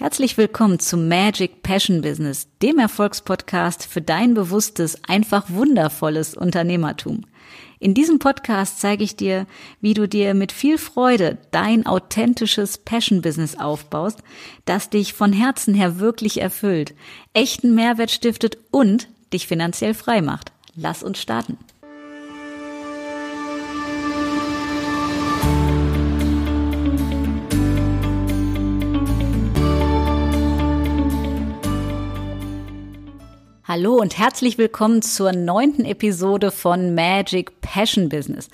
Herzlich willkommen zum Magic Passion Business, dem Erfolgspodcast für dein bewusstes, einfach wundervolles Unternehmertum. In diesem Podcast zeige ich dir, wie du dir mit viel Freude dein authentisches Passion Business aufbaust, das dich von Herzen her wirklich erfüllt, echten Mehrwert stiftet und dich finanziell frei macht. Lass uns starten. Hallo und herzlich willkommen zur neunten Episode von Magic Passion Business.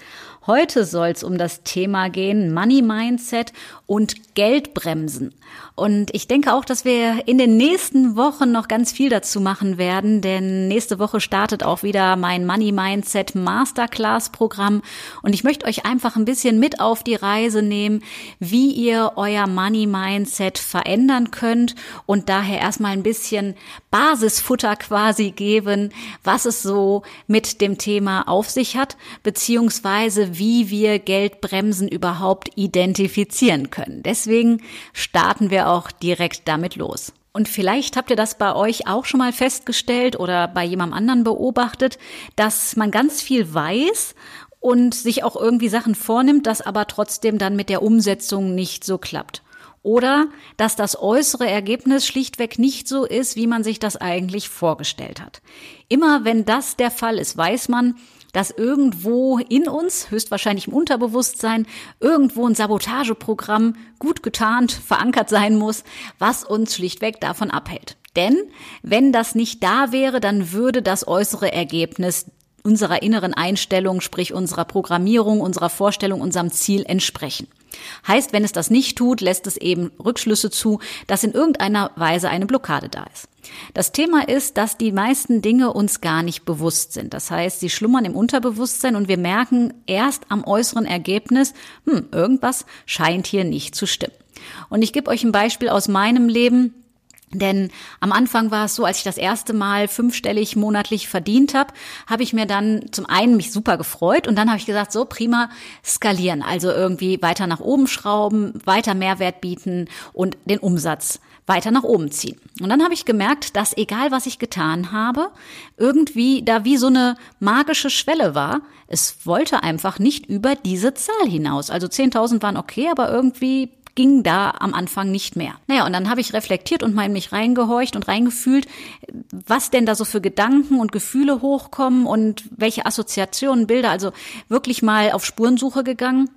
Heute soll es um das Thema gehen, Money Mindset und Geldbremsen. Und ich denke auch, dass wir in den nächsten Wochen noch ganz viel dazu machen werden, denn nächste Woche startet auch wieder mein Money Mindset Masterclass Programm. Und ich möchte euch einfach ein bisschen mit auf die Reise nehmen, wie ihr euer Money Mindset verändern könnt und daher erstmal ein bisschen Basisfutter quasi geben, was es so mit dem Thema auf sich hat, beziehungsweise wie wir Geldbremsen überhaupt identifizieren können. Deswegen starten wir auch direkt damit los. Und vielleicht habt ihr das bei euch auch schon mal festgestellt oder bei jemandem anderen beobachtet, dass man ganz viel weiß und sich auch irgendwie Sachen vornimmt, das aber trotzdem dann mit der Umsetzung nicht so klappt. Oder dass das äußere Ergebnis schlichtweg nicht so ist, wie man sich das eigentlich vorgestellt hat. Immer wenn das der Fall ist, weiß man, dass irgendwo in uns, höchstwahrscheinlich im Unterbewusstsein, irgendwo ein Sabotageprogramm gut getarnt verankert sein muss, was uns schlichtweg davon abhält. Denn wenn das nicht da wäre, dann würde das äußere Ergebnis unserer inneren Einstellung, sprich unserer Programmierung, unserer Vorstellung, unserem Ziel entsprechen. Heißt, wenn es das nicht tut, lässt es eben Rückschlüsse zu, dass in irgendeiner Weise eine Blockade da ist. Das Thema ist, dass die meisten Dinge uns gar nicht bewusst sind. Das heißt, sie schlummern im Unterbewusstsein und wir merken erst am äußeren Ergebnis, hm, irgendwas scheint hier nicht zu stimmen. Und ich gebe euch ein Beispiel aus meinem Leben. Denn am Anfang war es so, als ich das erste Mal fünfstellig monatlich verdient habe, habe ich mir dann zum einen mich super gefreut und dann habe ich gesagt, so prima skalieren, also irgendwie weiter nach oben schrauben, weiter Mehrwert bieten und den Umsatz weiter nach oben ziehen. Und dann habe ich gemerkt, dass egal was ich getan habe, irgendwie da wie so eine magische Schwelle war. Es wollte einfach nicht über diese Zahl hinaus. Also 10.000 waren okay, aber irgendwie ging da am Anfang nicht mehr. Naja, und dann habe ich reflektiert und mal in mich reingehorcht und reingefühlt, was denn da so für Gedanken und Gefühle hochkommen und welche Assoziationen, Bilder, also wirklich mal auf Spurensuche gegangen.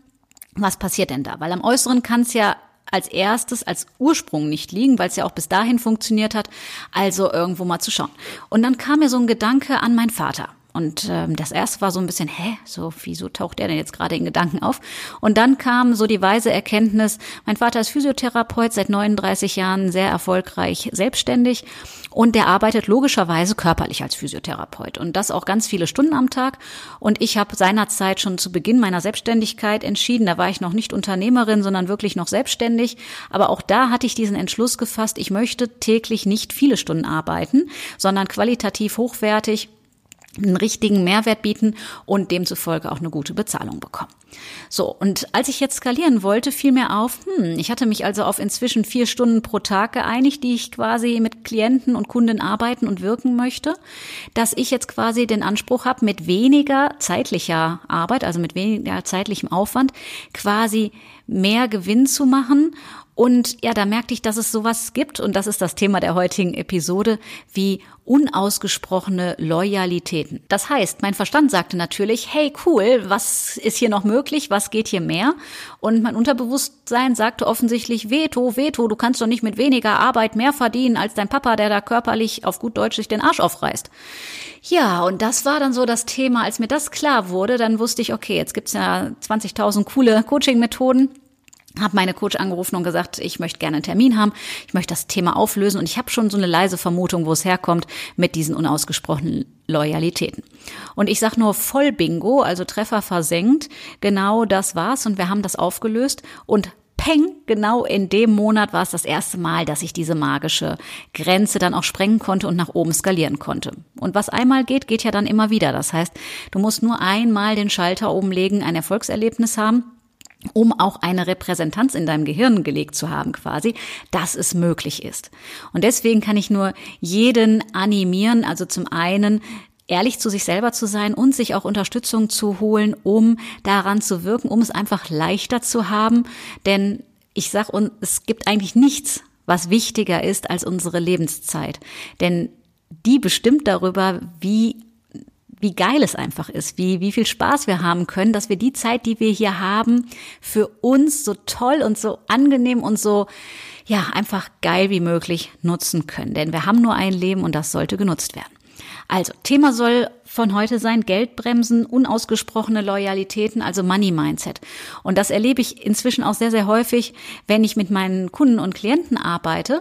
Was passiert denn da? Weil am Äußeren kann es ja als erstes, als Ursprung nicht liegen, weil es ja auch bis dahin funktioniert hat, also irgendwo mal zu schauen. Und dann kam mir so ein Gedanke an meinen Vater. Und ähm, das erste war so ein bisschen, hä, so, wieso taucht der denn jetzt gerade in Gedanken auf? Und dann kam so die weise Erkenntnis, mein Vater ist Physiotherapeut, seit 39 Jahren sehr erfolgreich selbstständig und der arbeitet logischerweise körperlich als Physiotherapeut und das auch ganz viele Stunden am Tag. Und ich habe seinerzeit schon zu Beginn meiner Selbstständigkeit entschieden, da war ich noch nicht Unternehmerin, sondern wirklich noch selbstständig. Aber auch da hatte ich diesen Entschluss gefasst, ich möchte täglich nicht viele Stunden arbeiten, sondern qualitativ hochwertig einen richtigen Mehrwert bieten und demzufolge auch eine gute Bezahlung bekommen. So, und als ich jetzt skalieren wollte, fiel mir auf, hm, ich hatte mich also auf inzwischen vier Stunden pro Tag geeinigt, die ich quasi mit Klienten und Kunden arbeiten und wirken möchte, dass ich jetzt quasi den Anspruch habe, mit weniger zeitlicher Arbeit, also mit weniger zeitlichem Aufwand, quasi mehr Gewinn zu machen und ja, da merkte ich, dass es sowas gibt, und das ist das Thema der heutigen Episode, wie unausgesprochene Loyalitäten. Das heißt, mein Verstand sagte natürlich, hey cool, was ist hier noch möglich, was geht hier mehr? Und mein Unterbewusstsein sagte offensichtlich, Veto, Veto, du kannst doch nicht mit weniger Arbeit mehr verdienen als dein Papa, der da körperlich auf gut Deutsch sich den Arsch aufreißt. Ja, und das war dann so das Thema, als mir das klar wurde, dann wusste ich, okay, jetzt gibt's ja 20.000 coole Coaching-Methoden habe meine Coach angerufen und gesagt, ich möchte gerne einen Termin haben, ich möchte das Thema auflösen und ich habe schon so eine leise Vermutung, wo es herkommt mit diesen unausgesprochenen Loyalitäten. Und ich sag nur voll Bingo, also Treffer versenkt, genau das war's und wir haben das aufgelöst und Peng, genau in dem Monat war es das erste Mal, dass ich diese magische Grenze dann auch sprengen konnte und nach oben skalieren konnte. Und was einmal geht, geht ja dann immer wieder. Das heißt, du musst nur einmal den Schalter oben legen, ein Erfolgserlebnis haben um auch eine Repräsentanz in deinem Gehirn gelegt zu haben, quasi, dass es möglich ist. Und deswegen kann ich nur jeden animieren, also zum einen ehrlich zu sich selber zu sein und sich auch Unterstützung zu holen, um daran zu wirken, um es einfach leichter zu haben. Denn ich sag, und es gibt eigentlich nichts, was wichtiger ist als unsere Lebenszeit. Denn die bestimmt darüber, wie wie geil es einfach ist, wie, wie viel Spaß wir haben können, dass wir die Zeit, die wir hier haben, für uns so toll und so angenehm und so, ja, einfach geil wie möglich nutzen können. Denn wir haben nur ein Leben und das sollte genutzt werden. Also, Thema soll von heute sein Geldbremsen, unausgesprochene Loyalitäten, also Money Mindset. Und das erlebe ich inzwischen auch sehr, sehr häufig, wenn ich mit meinen Kunden und Klienten arbeite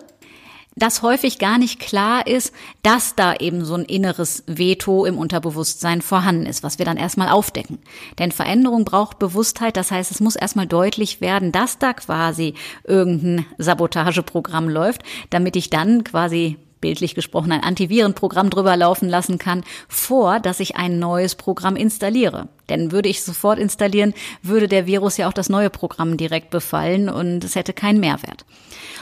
dass häufig gar nicht klar ist, dass da eben so ein inneres Veto im Unterbewusstsein vorhanden ist, was wir dann erstmal aufdecken. Denn Veränderung braucht Bewusstheit, das heißt, es muss erstmal deutlich werden, dass da quasi irgendein Sabotageprogramm läuft, damit ich dann quasi bildlich gesprochen ein Antivirenprogramm drüber laufen lassen kann, vor, dass ich ein neues Programm installiere. Denn würde ich sofort installieren, würde der Virus ja auch das neue Programm direkt befallen und es hätte keinen Mehrwert.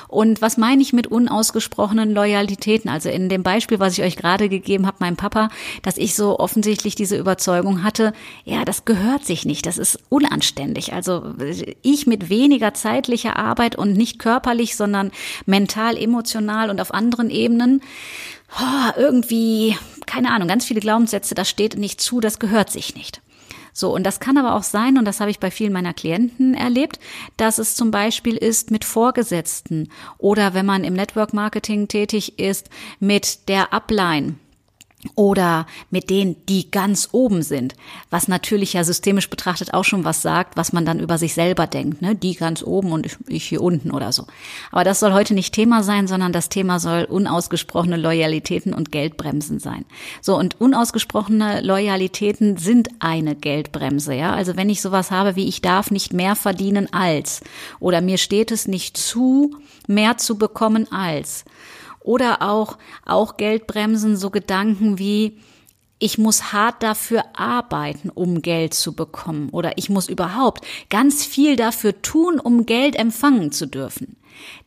Und was meine ich mit unausgesprochenen Loyalitäten? Also in dem Beispiel, was ich euch gerade gegeben habe, meinem Papa, dass ich so offensichtlich diese Überzeugung hatte, ja, das gehört sich nicht, das ist unanständig. Also ich mit weniger zeitlicher Arbeit und nicht körperlich, sondern mental, emotional und auf anderen Ebenen, oh, irgendwie, keine Ahnung, ganz viele Glaubenssätze, das steht nicht zu, das gehört sich nicht. So, und das kann aber auch sein, und das habe ich bei vielen meiner Klienten erlebt, dass es zum Beispiel ist mit Vorgesetzten oder wenn man im Network Marketing tätig ist, mit der Upline oder mit denen, die ganz oben sind, was natürlich ja systemisch betrachtet auch schon was sagt, was man dann über sich selber denkt, ne? Die ganz oben und ich, hier unten oder so. Aber das soll heute nicht Thema sein, sondern das Thema soll unausgesprochene Loyalitäten und Geldbremsen sein. So und unausgesprochene Loyalitäten sind eine Geldbremse, ja? Also wenn ich sowas habe wie ich darf nicht mehr verdienen als oder mir steht es nicht zu, mehr zu bekommen als oder auch, auch Geldbremsen, so Gedanken wie, ich muss hart dafür arbeiten, um Geld zu bekommen. Oder ich muss überhaupt ganz viel dafür tun, um Geld empfangen zu dürfen.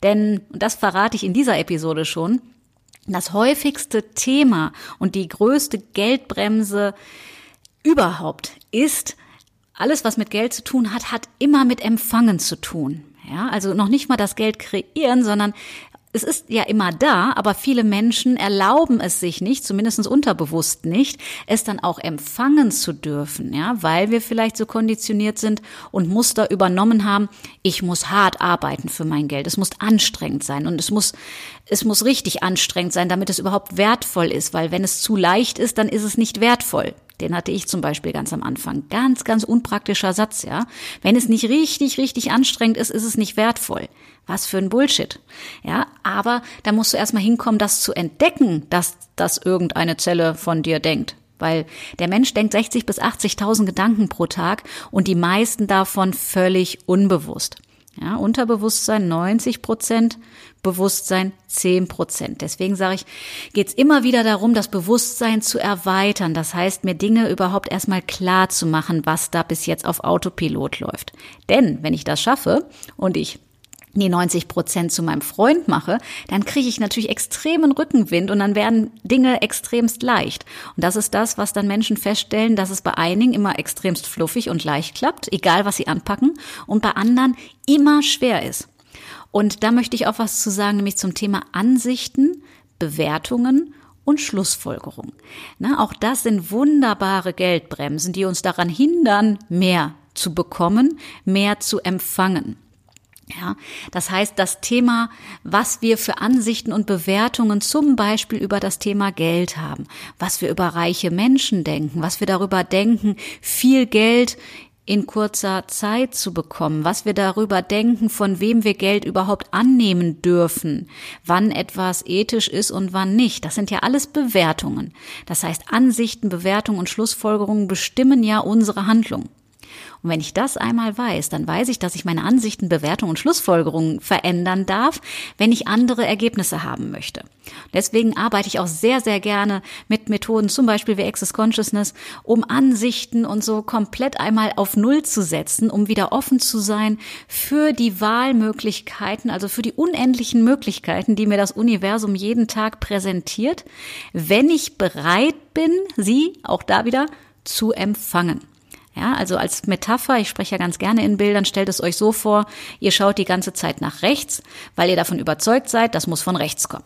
Denn, und das verrate ich in dieser Episode schon, das häufigste Thema und die größte Geldbremse überhaupt ist, alles, was mit Geld zu tun hat, hat immer mit Empfangen zu tun. Ja, also noch nicht mal das Geld kreieren, sondern es ist ja immer da, aber viele Menschen erlauben es sich nicht, zumindest unterbewusst nicht, es dann auch empfangen zu dürfen, ja, weil wir vielleicht so konditioniert sind und Muster übernommen haben. Ich muss hart arbeiten für mein Geld. Es muss anstrengend sein und es muss, es muss richtig anstrengend sein, damit es überhaupt wertvoll ist, weil wenn es zu leicht ist, dann ist es nicht wertvoll. Den hatte ich zum Beispiel ganz am Anfang. Ganz, ganz unpraktischer Satz, ja. Wenn es nicht richtig, richtig anstrengend ist, ist es nicht wertvoll. Was für ein Bullshit. Ja, aber da musst du erstmal hinkommen, das zu entdecken, dass das irgendeine Zelle von dir denkt. Weil der Mensch denkt 60 bis 80.000 Gedanken pro Tag und die meisten davon völlig unbewusst. Ja, Unterbewusstsein 90 Prozent, Bewusstsein 10 Prozent. Deswegen sage ich, geht es immer wieder darum, das Bewusstsein zu erweitern. Das heißt, mir Dinge überhaupt erstmal klar zu machen, was da bis jetzt auf Autopilot läuft. Denn wenn ich das schaffe und ich die 90 Prozent zu meinem Freund mache, dann kriege ich natürlich extremen Rückenwind und dann werden Dinge extremst leicht. Und das ist das, was dann Menschen feststellen, dass es bei einigen immer extremst fluffig und leicht klappt, egal was sie anpacken, und bei anderen immer schwer ist. Und da möchte ich auch was zu sagen, nämlich zum Thema Ansichten, Bewertungen und Schlussfolgerung. Na, auch das sind wunderbare Geldbremsen, die uns daran hindern, mehr zu bekommen, mehr zu empfangen. Ja, das heißt, das Thema, was wir für Ansichten und Bewertungen zum Beispiel über das Thema Geld haben, was wir über reiche Menschen denken, was wir darüber denken, viel Geld in kurzer Zeit zu bekommen, was wir darüber denken, von wem wir Geld überhaupt annehmen dürfen, wann etwas ethisch ist und wann nicht. Das sind ja alles Bewertungen. Das heißt, Ansichten, Bewertungen und Schlussfolgerungen bestimmen ja unsere Handlung. Und wenn ich das einmal weiß, dann weiß ich, dass ich meine Ansichten, Bewertungen und Schlussfolgerungen verändern darf, wenn ich andere Ergebnisse haben möchte. Deswegen arbeite ich auch sehr, sehr gerne mit Methoden, zum Beispiel wie Access Consciousness, um Ansichten und so komplett einmal auf Null zu setzen, um wieder offen zu sein für die Wahlmöglichkeiten, also für die unendlichen Möglichkeiten, die mir das Universum jeden Tag präsentiert, wenn ich bereit bin, sie auch da wieder zu empfangen. Ja, also als Metapher, ich spreche ja ganz gerne in Bildern, stellt es euch so vor, ihr schaut die ganze Zeit nach rechts, weil ihr davon überzeugt seid, das muss von rechts kommen.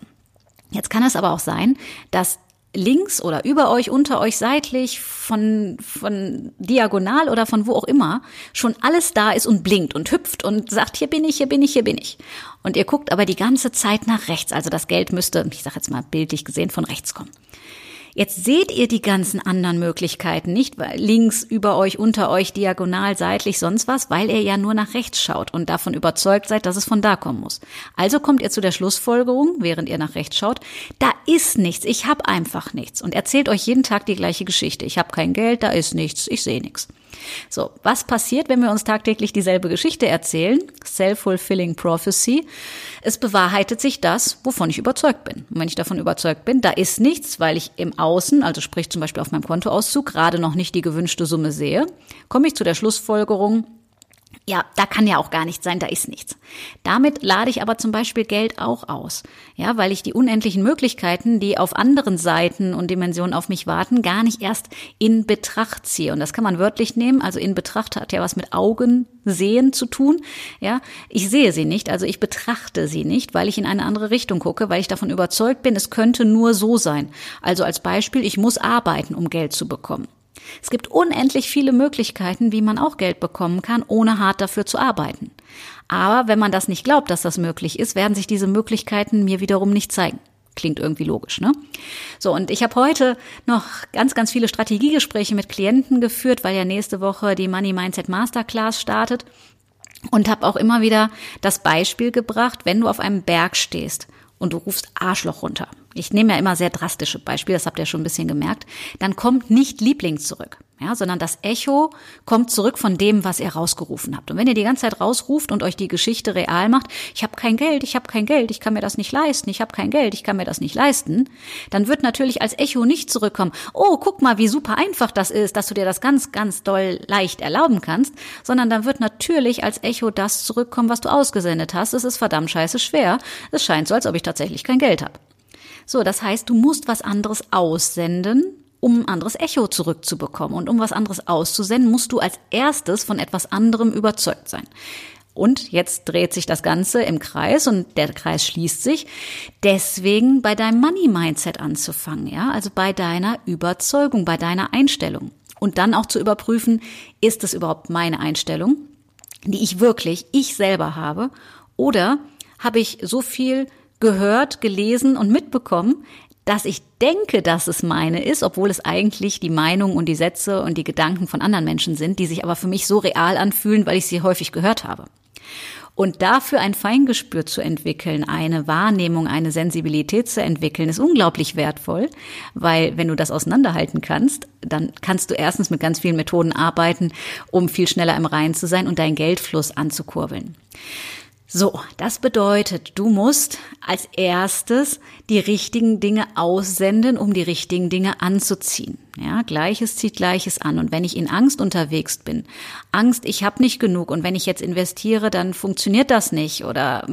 Jetzt kann es aber auch sein, dass links oder über euch, unter euch, seitlich, von, von diagonal oder von wo auch immer, schon alles da ist und blinkt und hüpft und sagt, hier bin ich, hier bin ich, hier bin ich. Und ihr guckt aber die ganze Zeit nach rechts. Also das Geld müsste, ich sage jetzt mal bildlich gesehen, von rechts kommen. Jetzt seht ihr die ganzen anderen Möglichkeiten nicht, links, über euch, unter euch, diagonal, seitlich, sonst was, weil ihr ja nur nach rechts schaut und davon überzeugt seid, dass es von da kommen muss. Also kommt ihr zu der Schlussfolgerung, während ihr nach rechts schaut, da ist nichts, ich habe einfach nichts und erzählt euch jeden Tag die gleiche Geschichte. Ich habe kein Geld, da ist nichts, ich sehe nichts. So, was passiert, wenn wir uns tagtäglich dieselbe Geschichte erzählen? Self-fulfilling prophecy. Es bewahrheitet sich das, wovon ich überzeugt bin. Und wenn ich davon überzeugt bin, da ist nichts, weil ich im Außen, also sprich zum Beispiel auf meinem Kontoauszug, gerade noch nicht die gewünschte Summe sehe, komme ich zu der Schlussfolgerung, ja, da kann ja auch gar nichts sein, da ist nichts. Damit lade ich aber zum Beispiel Geld auch aus. Ja, weil ich die unendlichen Möglichkeiten, die auf anderen Seiten und Dimensionen auf mich warten, gar nicht erst in Betracht ziehe. Und das kann man wörtlich nehmen. Also in Betracht hat ja was mit Augen sehen zu tun. Ja, ich sehe sie nicht, also ich betrachte sie nicht, weil ich in eine andere Richtung gucke, weil ich davon überzeugt bin, es könnte nur so sein. Also als Beispiel, ich muss arbeiten, um Geld zu bekommen. Es gibt unendlich viele Möglichkeiten, wie man auch Geld bekommen kann, ohne hart dafür zu arbeiten. Aber wenn man das nicht glaubt, dass das möglich ist, werden sich diese Möglichkeiten mir wiederum nicht zeigen. Klingt irgendwie logisch, ne? So, und ich habe heute noch ganz, ganz viele Strategiegespräche mit Klienten geführt, weil ja nächste Woche die Money Mindset Masterclass startet. Und habe auch immer wieder das Beispiel gebracht, wenn du auf einem Berg stehst und du rufst Arschloch runter. Ich nehme ja immer sehr drastische Beispiele, das habt ihr schon ein bisschen gemerkt. Dann kommt nicht Liebling zurück, ja, sondern das Echo kommt zurück von dem, was ihr rausgerufen habt. Und wenn ihr die ganze Zeit rausruft und euch die Geschichte real macht, ich habe kein Geld, ich habe kein Geld, ich kann mir das nicht leisten, ich habe kein Geld, ich kann mir das nicht leisten, dann wird natürlich als Echo nicht zurückkommen, oh, guck mal, wie super einfach das ist, dass du dir das ganz, ganz doll leicht erlauben kannst, sondern dann wird natürlich als Echo das zurückkommen, was du ausgesendet hast. Es ist verdammt scheiße schwer. Es scheint so, als ob ich tatsächlich kein Geld habe. So, das heißt, du musst was anderes aussenden, um ein anderes Echo zurückzubekommen. Und um was anderes auszusenden, musst du als erstes von etwas anderem überzeugt sein. Und jetzt dreht sich das Ganze im Kreis und der Kreis schließt sich. Deswegen bei deinem Money Mindset anzufangen, ja, also bei deiner Überzeugung, bei deiner Einstellung. Und dann auch zu überprüfen, ist es überhaupt meine Einstellung, die ich wirklich, ich selber habe? Oder habe ich so viel gehört, gelesen und mitbekommen, dass ich denke, dass es meine ist, obwohl es eigentlich die Meinung und die Sätze und die Gedanken von anderen Menschen sind, die sich aber für mich so real anfühlen, weil ich sie häufig gehört habe. Und dafür ein Feingespür zu entwickeln, eine Wahrnehmung, eine Sensibilität zu entwickeln, ist unglaublich wertvoll, weil wenn du das auseinanderhalten kannst, dann kannst du erstens mit ganz vielen Methoden arbeiten, um viel schneller im Reinen zu sein und deinen Geldfluss anzukurbeln. So, das bedeutet, du musst als erstes die richtigen Dinge aussenden, um die richtigen Dinge anzuziehen. Ja, Gleiches zieht Gleiches an. Und wenn ich in Angst unterwegs bin, Angst, ich habe nicht genug und wenn ich jetzt investiere, dann funktioniert das nicht oder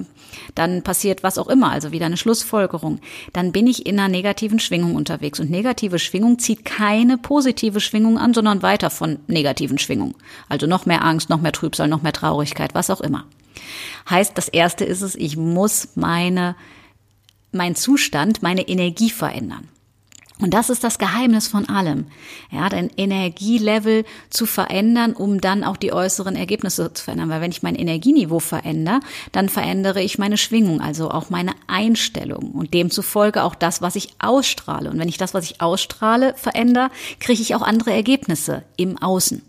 dann passiert was auch immer, also wieder eine Schlussfolgerung, dann bin ich in einer negativen Schwingung unterwegs. Und negative Schwingung zieht keine positive Schwingung an, sondern weiter von negativen Schwingungen. Also noch mehr Angst, noch mehr Trübsal, noch mehr Traurigkeit, was auch immer. Heißt, das erste ist es, ich muss meine, mein Zustand, meine Energie verändern. Und das ist das Geheimnis von allem. Ja, dein Energielevel zu verändern, um dann auch die äußeren Ergebnisse zu verändern. Weil wenn ich mein Energieniveau verändere, dann verändere ich meine Schwingung, also auch meine Einstellung und demzufolge auch das, was ich ausstrahle. Und wenn ich das, was ich ausstrahle, verändere, kriege ich auch andere Ergebnisse im Außen.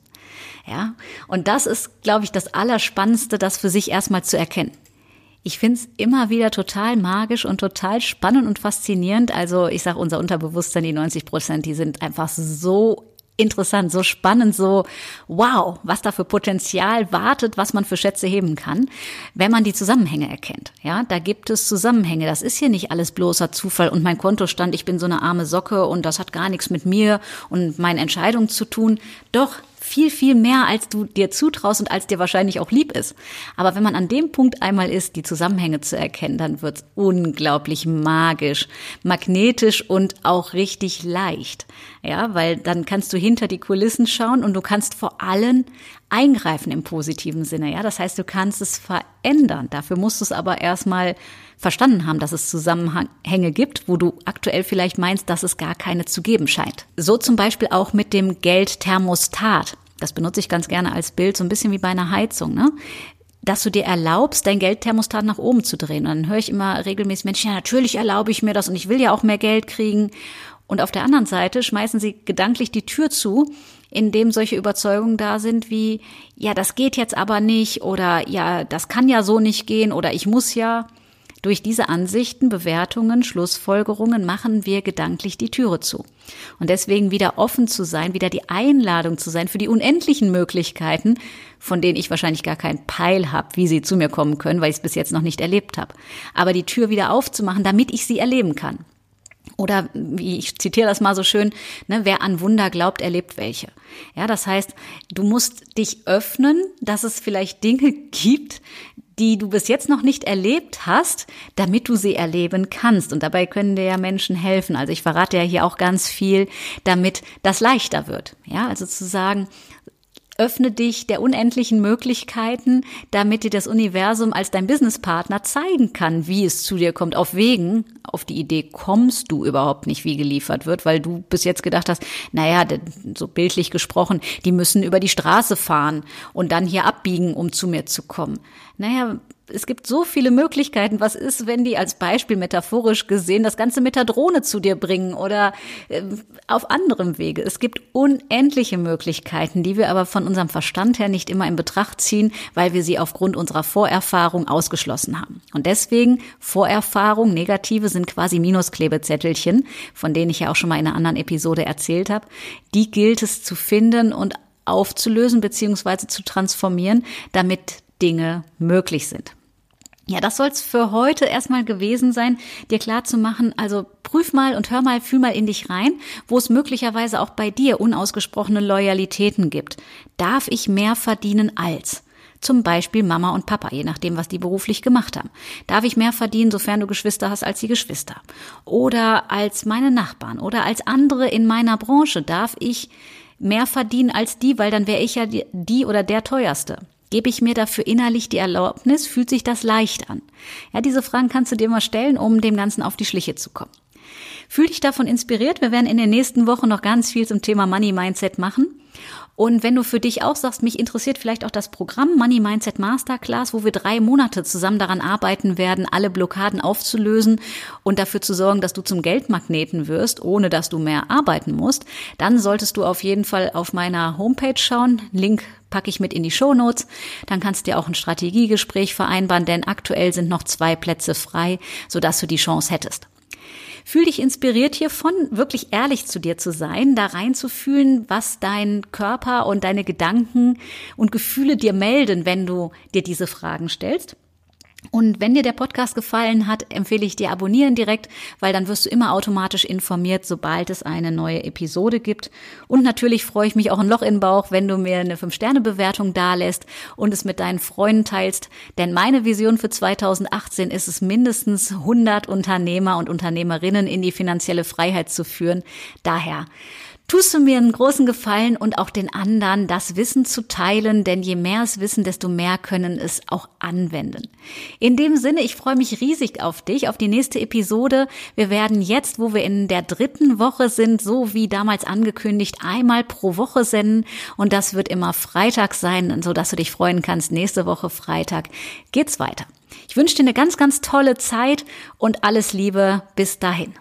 Ja, und das ist, glaube ich, das Allerspannendste, das für sich erstmal zu erkennen. Ich finde es immer wieder total magisch und total spannend und faszinierend. Also ich sage, unser Unterbewusstsein, die 90 Prozent, die sind einfach so interessant, so spannend, so wow, was da für Potenzial wartet, was man für Schätze heben kann, wenn man die Zusammenhänge erkennt. Ja, da gibt es Zusammenhänge. Das ist hier nicht alles bloßer Zufall und mein Kontostand, ich bin so eine arme Socke und das hat gar nichts mit mir und meinen Entscheidungen zu tun. Doch, viel, viel mehr, als du dir zutraust und als dir wahrscheinlich auch lieb ist. Aber wenn man an dem Punkt einmal ist, die Zusammenhänge zu erkennen, dann wird's unglaublich magisch, magnetisch und auch richtig leicht. Ja, weil dann kannst du hinter die Kulissen schauen und du kannst vor allem eingreifen im positiven Sinne. Ja, das heißt, du kannst es verändern. Dafür musst du es aber erstmal verstanden haben, dass es Zusammenhänge gibt, wo du aktuell vielleicht meinst, dass es gar keine zu geben scheint. So zum Beispiel auch mit dem Geldthermostat. Das benutze ich ganz gerne als Bild, so ein bisschen wie bei einer Heizung, ne? dass du dir erlaubst, dein Geldthermostat nach oben zu drehen. Und dann höre ich immer regelmäßig Menschen, ja, natürlich erlaube ich mir das und ich will ja auch mehr Geld kriegen. Und auf der anderen Seite schmeißen sie gedanklich die Tür zu, indem solche Überzeugungen da sind wie, ja, das geht jetzt aber nicht oder ja, das kann ja so nicht gehen oder ich muss ja. Durch diese Ansichten, Bewertungen, Schlussfolgerungen machen wir gedanklich die Türe zu. Und deswegen wieder offen zu sein, wieder die Einladung zu sein für die unendlichen Möglichkeiten, von denen ich wahrscheinlich gar keinen Peil habe, wie sie zu mir kommen können, weil ich es bis jetzt noch nicht erlebt habe. Aber die Tür wieder aufzumachen, damit ich sie erleben kann. Oder wie ich zitiere das mal so schön, ne, wer an Wunder glaubt, erlebt welche. Ja, das heißt, du musst dich öffnen, dass es vielleicht Dinge gibt, die du bis jetzt noch nicht erlebt hast, damit du sie erleben kannst. Und dabei können dir ja Menschen helfen. Also ich verrate ja hier auch ganz viel, damit das leichter wird. Ja, also zu sagen, öffne dich der unendlichen Möglichkeiten, damit dir das Universum als dein Businesspartner zeigen kann, wie es zu dir kommt. Auf Wegen, auf die Idee kommst du überhaupt nicht, wie geliefert wird, weil du bis jetzt gedacht hast, naja, so bildlich gesprochen, die müssen über die Straße fahren und dann hier abbiegen, um zu mir zu kommen. Naja, es gibt so viele Möglichkeiten. Was ist, wenn die als Beispiel metaphorisch gesehen das Ganze mit der Drohne zu dir bringen oder äh, auf anderem Wege? Es gibt unendliche Möglichkeiten, die wir aber von unserem Verstand her nicht immer in Betracht ziehen, weil wir sie aufgrund unserer Vorerfahrung ausgeschlossen haben. Und deswegen Vorerfahrung, negative sind quasi Minusklebezettelchen, von denen ich ja auch schon mal in einer anderen Episode erzählt habe. Die gilt es zu finden und aufzulösen beziehungsweise zu transformieren, damit Dinge möglich sind. Ja, das soll's für heute erstmal gewesen sein, dir klar zu machen. Also prüf mal und hör mal, fühl mal in dich rein, wo es möglicherweise auch bei dir unausgesprochene Loyalitäten gibt. Darf ich mehr verdienen als? Zum Beispiel Mama und Papa, je nachdem, was die beruflich gemacht haben. Darf ich mehr verdienen, sofern du Geschwister hast, als die Geschwister? Oder als meine Nachbarn oder als andere in meiner Branche? Darf ich mehr verdienen als die, weil dann wäre ich ja die oder der teuerste? Gebe ich mir dafür innerlich die Erlaubnis? Fühlt sich das leicht an? Ja, diese Fragen kannst du dir mal stellen, um dem Ganzen auf die Schliche zu kommen. Fühl dich davon inspiriert. Wir werden in den nächsten Wochen noch ganz viel zum Thema Money Mindset machen. Und wenn du für dich auch sagst, mich interessiert vielleicht auch das Programm Money Mindset Masterclass, wo wir drei Monate zusammen daran arbeiten werden, alle Blockaden aufzulösen und dafür zu sorgen, dass du zum Geldmagneten wirst, ohne dass du mehr arbeiten musst, dann solltest du auf jeden Fall auf meiner Homepage schauen. Link packe ich mit in die Show Notes. Dann kannst du dir auch ein Strategiegespräch vereinbaren, denn aktuell sind noch zwei Plätze frei, sodass du die Chance hättest. Fühl dich inspiriert hiervon, wirklich ehrlich zu dir zu sein, da reinzufühlen, was dein Körper und deine Gedanken und Gefühle dir melden, wenn du dir diese Fragen stellst. Und wenn dir der Podcast gefallen hat, empfehle ich dir abonnieren direkt, weil dann wirst du immer automatisch informiert, sobald es eine neue Episode gibt. Und natürlich freue ich mich auch ein Loch in den Bauch, wenn du mir eine 5-Sterne-Bewertung dalässt und es mit deinen Freunden teilst. Denn meine Vision für 2018 ist es mindestens 100 Unternehmer und Unternehmerinnen in die finanzielle Freiheit zu führen. Daher tust du mir einen großen Gefallen und auch den anderen, das Wissen zu teilen, denn je mehr es wissen, desto mehr können es auch anwenden. In dem Sinne, ich freue mich riesig auf dich, auf die nächste Episode. Wir werden jetzt, wo wir in der dritten Woche sind, so wie damals angekündigt, einmal pro Woche senden und das wird immer Freitag sein, so dass du dich freuen kannst. Nächste Woche Freitag geht's weiter. Ich wünsche dir eine ganz, ganz tolle Zeit und alles Liebe bis dahin.